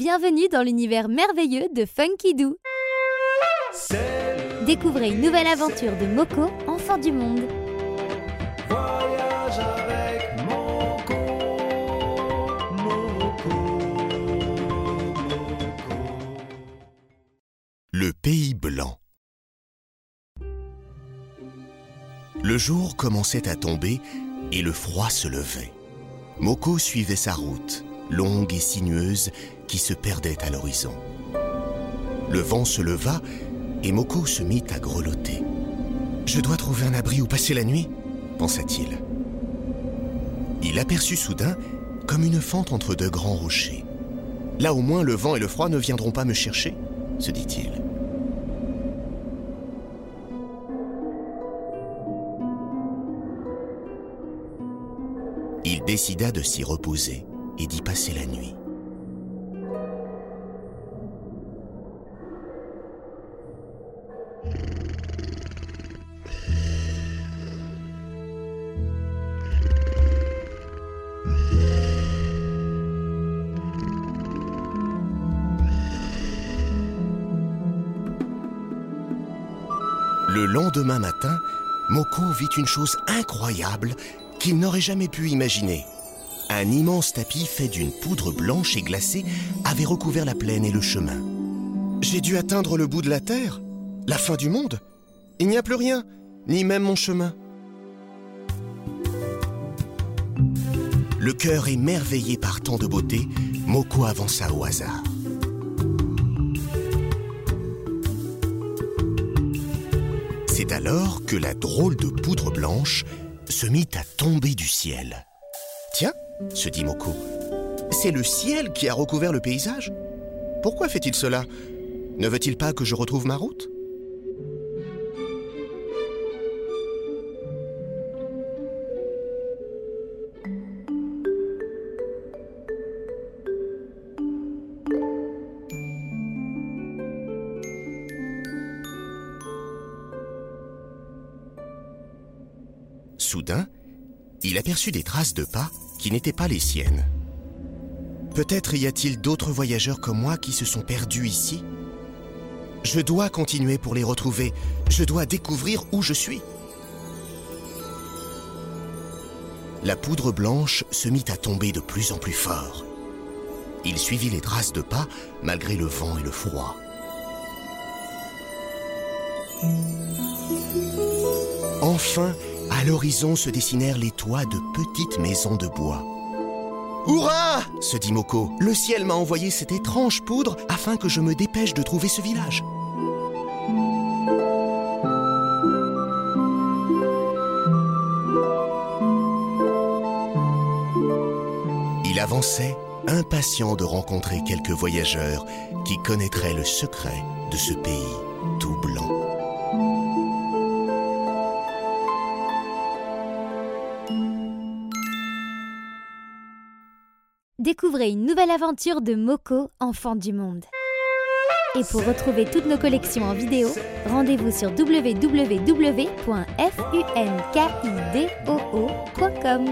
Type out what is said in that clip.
Bienvenue dans l'univers merveilleux de Funky Doo. Découvrez une nouvelle aventure de Moko, enfant du monde. Voyage avec Moko, Moko, Moko. Le pays blanc. Le jour commençait à tomber et le froid se levait. Moko suivait sa route, longue et sinueuse, qui se perdait à l'horizon. Le vent se leva et Moko se mit à grelotter. Je dois trouver un abri où passer la nuit, pensa-t-il. Il aperçut soudain comme une fente entre deux grands rochers. Là au moins le vent et le froid ne viendront pas me chercher, se dit-il. Il décida de s'y reposer et d'y passer la nuit. Le lendemain matin, Moko vit une chose incroyable qu'il n'aurait jamais pu imaginer. Un immense tapis fait d'une poudre blanche et glacée avait recouvert la plaine et le chemin. J'ai dû atteindre le bout de la terre La fin du monde Il n'y a plus rien, ni même mon chemin. Le cœur émerveillé par tant de beauté, Moko avança au hasard. C'est alors que la drôle de poudre blanche se mit à tomber du ciel. Tiens, se dit Moko, c'est le ciel qui a recouvert le paysage. Pourquoi fait-il cela? Ne veut-il pas que je retrouve ma route? Soudain, il aperçut des traces de pas qui n'étaient pas les siennes. Peut-être y a-t-il d'autres voyageurs comme moi qui se sont perdus ici? Je dois continuer pour les retrouver. Je dois découvrir où je suis. La poudre blanche se mit à tomber de plus en plus fort. Il suivit les traces de pas malgré le vent et le froid. Enfin, à l'horizon se dessinèrent les toits de petites maisons de bois. Hurrah se dit Moko. Le ciel m'a envoyé cette étrange poudre afin que je me dépêche de trouver ce village. Il avançait, impatient de rencontrer quelques voyageurs qui connaîtraient le secret de ce pays tout blanc. Découvrez une nouvelle aventure de Moko, enfant du monde. Et pour retrouver toutes nos collections en vidéo, rendez-vous sur www.funkidoo.com.